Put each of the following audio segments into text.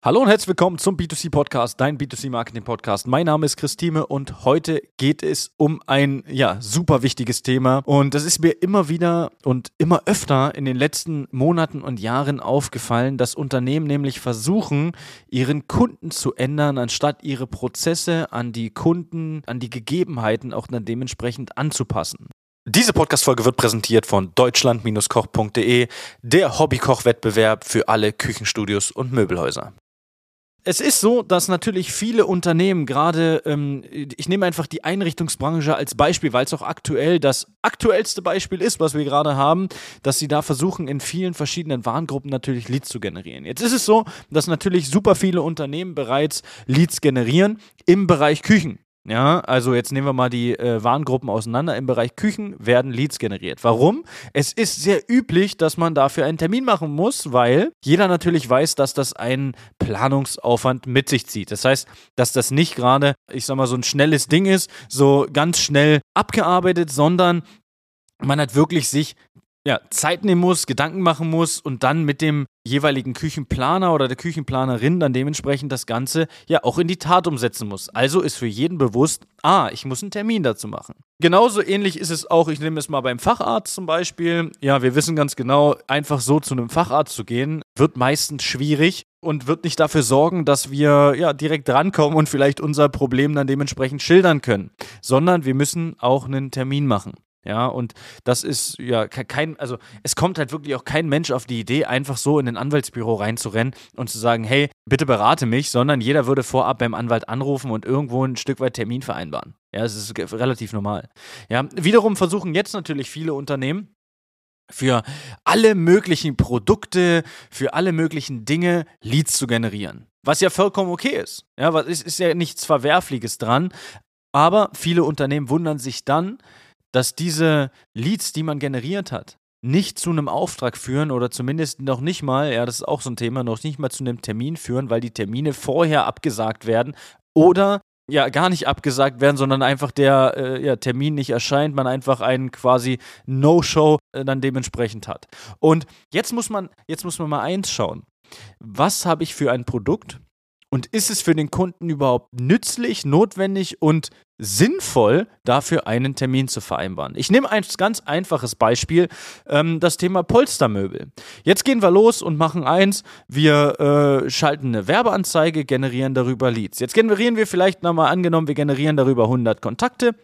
Hallo und herzlich willkommen zum B2C Podcast, dein B2C Marketing Podcast. Mein Name ist Christine und heute geht es um ein ja, super wichtiges Thema und das ist mir immer wieder und immer öfter in den letzten Monaten und Jahren aufgefallen, dass Unternehmen nämlich versuchen, ihren Kunden zu ändern, anstatt ihre Prozesse an die Kunden, an die Gegebenheiten auch dann dementsprechend anzupassen. Diese Podcast-Folge wird präsentiert von deutschland-koch.de, der Hobbykoch-Wettbewerb für alle Küchenstudios und Möbelhäuser. Es ist so, dass natürlich viele Unternehmen gerade, ähm, ich nehme einfach die Einrichtungsbranche als Beispiel, weil es auch aktuell das aktuellste Beispiel ist, was wir gerade haben, dass sie da versuchen, in vielen verschiedenen Warengruppen natürlich Leads zu generieren. Jetzt ist es so, dass natürlich super viele Unternehmen bereits Leads generieren im Bereich Küchen. Ja, also jetzt nehmen wir mal die äh, Warengruppen auseinander. Im Bereich Küchen werden Leads generiert. Warum? Es ist sehr üblich, dass man dafür einen Termin machen muss, weil jeder natürlich weiß, dass das einen Planungsaufwand mit sich zieht. Das heißt, dass das nicht gerade, ich sag mal, so ein schnelles Ding ist, so ganz schnell abgearbeitet, sondern man hat wirklich sich ja, Zeit nehmen muss, Gedanken machen muss und dann mit dem jeweiligen Küchenplaner oder der Küchenplanerin dann dementsprechend das Ganze ja auch in die Tat umsetzen muss. Also ist für jeden bewusst, ah, ich muss einen Termin dazu machen. Genauso ähnlich ist es auch, ich nehme es mal beim Facharzt zum Beispiel. Ja, wir wissen ganz genau, einfach so zu einem Facharzt zu gehen, wird meistens schwierig und wird nicht dafür sorgen, dass wir ja direkt drankommen und vielleicht unser Problem dann dementsprechend schildern können, sondern wir müssen auch einen Termin machen. Ja, und das ist ja kein, also es kommt halt wirklich auch kein Mensch auf die Idee, einfach so in ein Anwaltsbüro reinzurennen und zu sagen, hey, bitte berate mich, sondern jeder würde vorab beim Anwalt anrufen und irgendwo ein Stück weit Termin vereinbaren. Ja, es ist relativ normal. Ja, wiederum versuchen jetzt natürlich viele Unternehmen, für alle möglichen Produkte, für alle möglichen Dinge Leads zu generieren. Was ja vollkommen okay ist. Ja, was ist, ist ja nichts Verwerfliches dran. Aber viele Unternehmen wundern sich dann, dass diese Leads, die man generiert hat, nicht zu einem Auftrag führen oder zumindest noch nicht mal, ja, das ist auch so ein Thema, noch nicht mal zu einem Termin führen, weil die Termine vorher abgesagt werden oder ja gar nicht abgesagt werden, sondern einfach der äh, ja, Termin nicht erscheint, man einfach einen quasi No-Show äh, dann dementsprechend hat. Und jetzt muss man, jetzt muss man mal eins schauen. Was habe ich für ein Produkt? Und ist es für den Kunden überhaupt nützlich, notwendig und sinnvoll, dafür einen Termin zu vereinbaren? Ich nehme ein ganz einfaches Beispiel, ähm, das Thema Polstermöbel. Jetzt gehen wir los und machen eins, wir äh, schalten eine Werbeanzeige, generieren darüber Leads. Jetzt generieren wir vielleicht nochmal angenommen, wir generieren darüber 100 Kontakte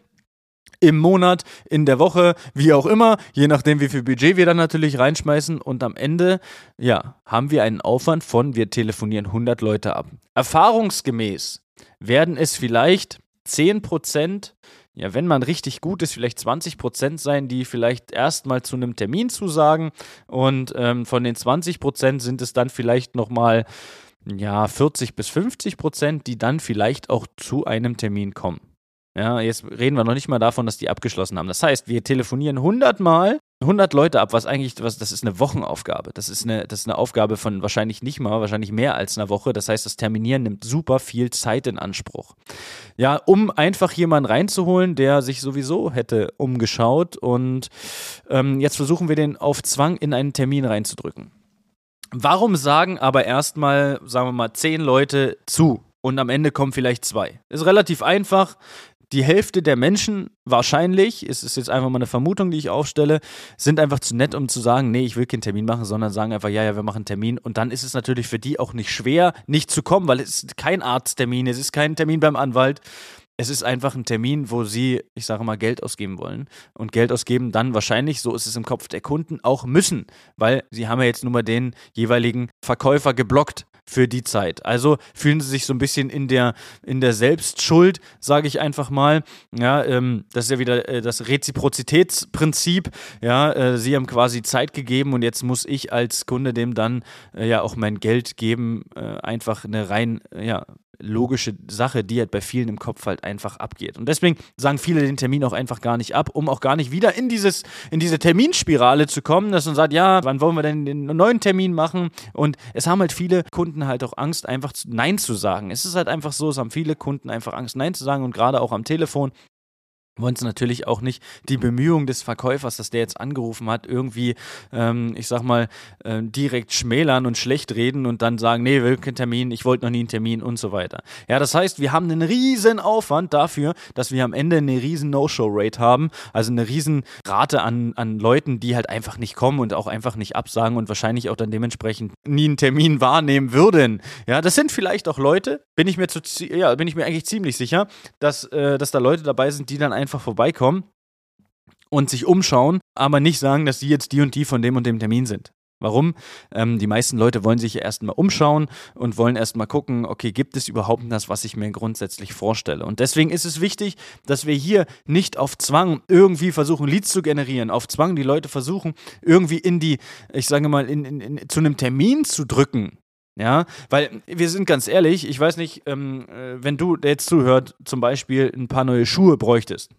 im Monat, in der Woche, wie auch immer, je nachdem, wie viel Budget wir dann natürlich reinschmeißen. Und am Ende, ja, haben wir einen Aufwand von, wir telefonieren 100 Leute ab. Erfahrungsgemäß werden es vielleicht 10 Prozent, ja, wenn man richtig gut ist, vielleicht 20 Prozent sein, die vielleicht erstmal zu einem Termin zusagen. Und ähm, von den 20 Prozent sind es dann vielleicht nochmal, ja, 40 bis 50 Prozent, die dann vielleicht auch zu einem Termin kommen. Ja, jetzt reden wir noch nicht mal davon, dass die abgeschlossen haben. Das heißt, wir telefonieren 100 Mal 100 Leute ab, was eigentlich, was, das ist eine Wochenaufgabe. Das ist eine, das ist eine Aufgabe von wahrscheinlich nicht mal, wahrscheinlich mehr als einer Woche. Das heißt, das Terminieren nimmt super viel Zeit in Anspruch. Ja, um einfach jemanden reinzuholen, der sich sowieso hätte umgeschaut und ähm, jetzt versuchen wir den auf Zwang in einen Termin reinzudrücken. Warum sagen aber erstmal, sagen wir mal, zehn Leute zu und am Ende kommen vielleicht zwei? Ist relativ einfach die Hälfte der Menschen wahrscheinlich, es ist jetzt einfach mal eine Vermutung, die ich aufstelle, sind einfach zu nett, um zu sagen, nee, ich will keinen Termin machen, sondern sagen einfach, ja, ja, wir machen einen Termin. Und dann ist es natürlich für die auch nicht schwer, nicht zu kommen, weil es ist kein Arzttermin, es ist kein Termin beim Anwalt. Es ist einfach ein Termin, wo sie, ich sage mal, Geld ausgeben wollen. Und Geld ausgeben dann wahrscheinlich, so ist es im Kopf der Kunden, auch müssen, weil sie haben ja jetzt nur mal den jeweiligen Verkäufer geblockt für die Zeit. Also fühlen sie sich so ein bisschen in der, in der Selbstschuld, sage ich einfach mal. Ja, ähm, das ist ja wieder äh, das Reziprozitätsprinzip. Ja, äh, sie haben quasi Zeit gegeben und jetzt muss ich als Kunde dem dann äh, ja auch mein Geld geben. Äh, einfach eine rein, ja, logische Sache, die halt bei vielen im Kopf halt einfach abgeht. Und deswegen sagen viele den Termin auch einfach gar nicht ab, um auch gar nicht wieder in dieses in diese Terminspirale zu kommen, dass man sagt, ja, wann wollen wir denn den neuen Termin machen? Und es haben halt viele Kunden halt auch Angst, einfach Nein zu sagen. Es ist halt einfach so, es haben viele Kunden einfach Angst, Nein zu sagen und gerade auch am Telefon wollen es natürlich auch nicht die Bemühungen des Verkäufers, dass der jetzt angerufen hat, irgendwie, ähm, ich sag mal, äh, direkt schmälern und schlecht reden und dann sagen, nee, will keinen Termin, ich wollte noch nie einen Termin und so weiter. Ja, das heißt, wir haben einen riesen Aufwand dafür, dass wir am Ende eine riesen No-Show-Rate haben, also eine riesen Rate an, an Leuten, die halt einfach nicht kommen und auch einfach nicht absagen und wahrscheinlich auch dann dementsprechend nie einen Termin wahrnehmen würden. Ja, das sind vielleicht auch Leute, bin ich mir zu, ja, bin ich mir eigentlich ziemlich sicher, dass, äh, dass da Leute dabei sind, die dann einfach vorbeikommen und sich umschauen, aber nicht sagen, dass sie jetzt die und die von dem und dem Termin sind. Warum? Ähm, die meisten Leute wollen sich erstmal umschauen und wollen erstmal gucken, okay, gibt es überhaupt das, was ich mir grundsätzlich vorstelle? Und deswegen ist es wichtig, dass wir hier nicht auf Zwang irgendwie versuchen, Leads zu generieren, auf Zwang die Leute versuchen, irgendwie in die, ich sage mal, in, in, in, zu einem Termin zu drücken. Ja, weil wir sind ganz ehrlich, ich weiß nicht, ähm, äh, wenn du jetzt zuhört, zum Beispiel ein paar neue Schuhe bräuchtest.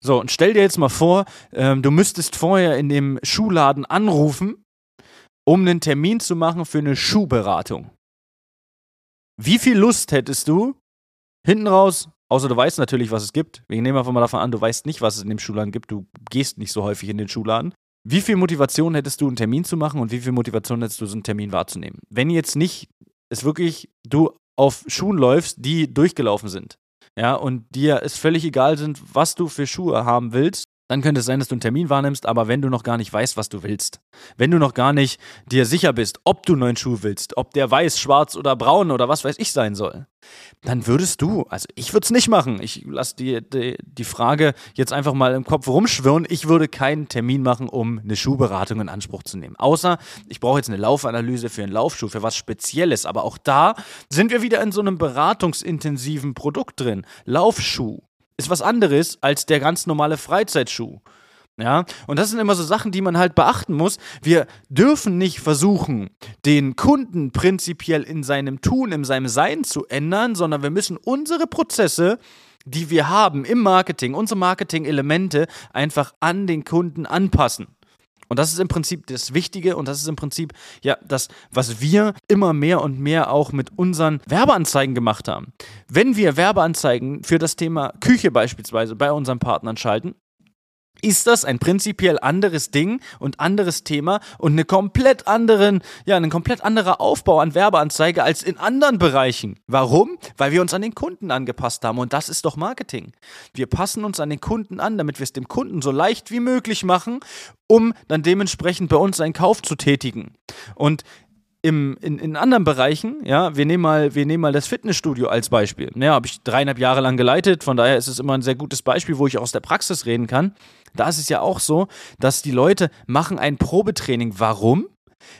So, und stell dir jetzt mal vor, ähm, du müsstest vorher in dem Schuhladen anrufen, um einen Termin zu machen für eine Schuhberatung. Wie viel Lust hättest du, hinten raus, außer du weißt natürlich, was es gibt. Wir nehmen einfach mal davon an, du weißt nicht, was es in dem Schuhladen gibt, du gehst nicht so häufig in den Schuhladen. Wie viel Motivation hättest du, einen Termin zu machen und wie viel Motivation hättest du, so einen Termin wahrzunehmen? Wenn jetzt nicht es wirklich du auf Schuhen läufst, die durchgelaufen sind, ja, und dir es völlig egal sind, was du für Schuhe haben willst, dann könnte es sein, dass du einen Termin wahrnimmst, aber wenn du noch gar nicht weißt, was du willst, wenn du noch gar nicht dir sicher bist, ob du einen neuen Schuh willst, ob der weiß, schwarz oder braun oder was weiß ich sein soll, dann würdest du, also ich würde es nicht machen. Ich lasse die, die, die Frage jetzt einfach mal im Kopf rumschwirren. Ich würde keinen Termin machen, um eine Schuhberatung in Anspruch zu nehmen. Außer ich brauche jetzt eine Laufanalyse für einen Laufschuh, für was Spezielles. Aber auch da sind wir wieder in so einem beratungsintensiven Produkt drin. Laufschuh ist was anderes als der ganz normale Freizeitschuh. Ja, und das sind immer so Sachen, die man halt beachten muss. Wir dürfen nicht versuchen, den Kunden prinzipiell in seinem Tun, in seinem Sein zu ändern, sondern wir müssen unsere Prozesse, die wir haben im Marketing, unsere Marketing-Elemente einfach an den Kunden anpassen. Und das ist im Prinzip das Wichtige und das ist im Prinzip ja das, was wir immer mehr und mehr auch mit unseren Werbeanzeigen gemacht haben. Wenn wir Werbeanzeigen für das Thema Küche beispielsweise bei unseren Partnern schalten, ist das ein prinzipiell anderes Ding und anderes Thema und eine komplett anderen, ja, ein komplett anderer Aufbau an Werbeanzeige als in anderen Bereichen. Warum? Weil wir uns an den Kunden angepasst haben und das ist doch Marketing. Wir passen uns an den Kunden an, damit wir es dem Kunden so leicht wie möglich machen, um dann dementsprechend bei uns einen Kauf zu tätigen. Und im, in, in anderen Bereichen, ja, wir nehmen mal, wir nehmen mal das Fitnessstudio als Beispiel. Ja, habe ich dreieinhalb Jahre lang geleitet, von daher ist es immer ein sehr gutes Beispiel, wo ich aus der Praxis reden kann. Da ist es ja auch so, dass die Leute machen ein Probetraining. Warum?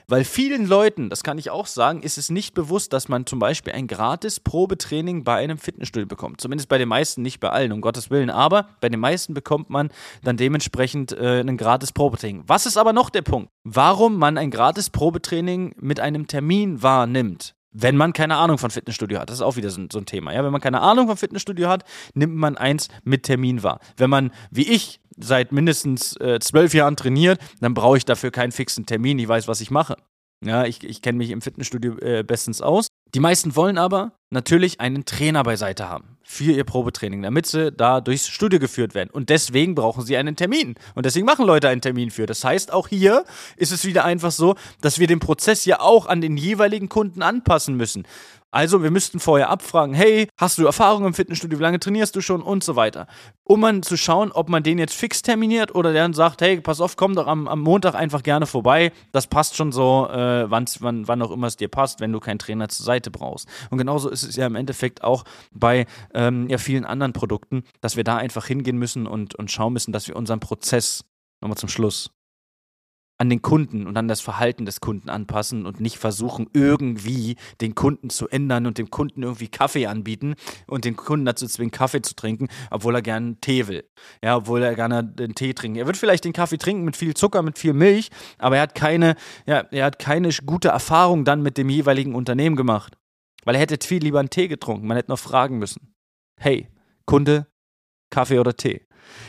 Weil vielen Leuten, das kann ich auch sagen, ist es nicht bewusst, dass man zum Beispiel ein gratis Probetraining bei einem Fitnessstudio bekommt. Zumindest bei den meisten, nicht bei allen, um Gottes Willen. Aber bei den meisten bekommt man dann dementsprechend äh, ein gratis Probetraining. Was ist aber noch der Punkt? Warum man ein gratis Probetraining mit einem Termin wahrnimmt? wenn man keine Ahnung von Fitnessstudio hat. Das ist auch wieder so, ein Thema. Ja? Wenn man keine Ahnung von Fitnessstudio hat, nimmt man eins mit Termin wahr. Wenn man, wie ich, seit mindestens äh, zwölf Jahren trainiert, dann brauche ich dafür keinen fixen Termin. Ich weiß, was ich mache. Ja, ich, ich kenne mich im Fitnessstudio äh, bestens aus. Die meisten wollen aber natürlich einen Trainer beiseite haben für ihr Probetraining, damit sie da durchs Studio geführt werden. Und deswegen brauchen sie einen Termin. Und deswegen machen Leute einen Termin für. Das heißt, auch hier ist es wieder einfach so, dass wir den Prozess ja auch an den jeweiligen Kunden anpassen müssen. Also, wir müssten vorher abfragen, hey, hast du Erfahrung im Fitnessstudio, wie lange trainierst du schon und so weiter. Um dann zu schauen, ob man den jetzt fix terminiert oder der dann sagt, hey, pass auf, komm doch am, am Montag einfach gerne vorbei. Das passt schon so, äh, wann, wann auch immer es dir passt, wenn du keinen Trainer zur Seite brauchst. Und genauso ist es ja im Endeffekt auch bei ähm, ja, vielen anderen Produkten, dass wir da einfach hingehen müssen und, und schauen müssen, dass wir unseren Prozess, nochmal zum Schluss, an den Kunden und an das Verhalten des Kunden anpassen und nicht versuchen, irgendwie den Kunden zu ändern und dem Kunden irgendwie Kaffee anbieten und den Kunden dazu zwingen, Kaffee zu trinken, obwohl er gerne Tee will. Ja, obwohl er gerne den Tee trinkt. Er wird vielleicht den Kaffee trinken mit viel Zucker, mit viel Milch, aber er hat keine, ja, er hat keine gute Erfahrung dann mit dem jeweiligen Unternehmen gemacht. Weil er hätte viel lieber einen Tee getrunken. Man hätte noch fragen müssen. Hey, Kunde, Kaffee oder Tee?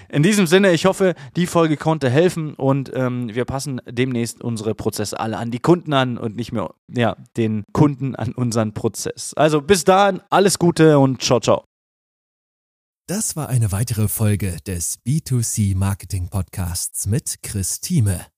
In diesem Sinne, ich hoffe, die Folge konnte helfen und ähm, wir passen demnächst unsere Prozesse alle an die Kunden an und nicht mehr ja, den Kunden an unseren Prozess. Also bis dahin, alles Gute und ciao, ciao. Das war eine weitere Folge des B2C Marketing Podcasts mit Chris Thieme.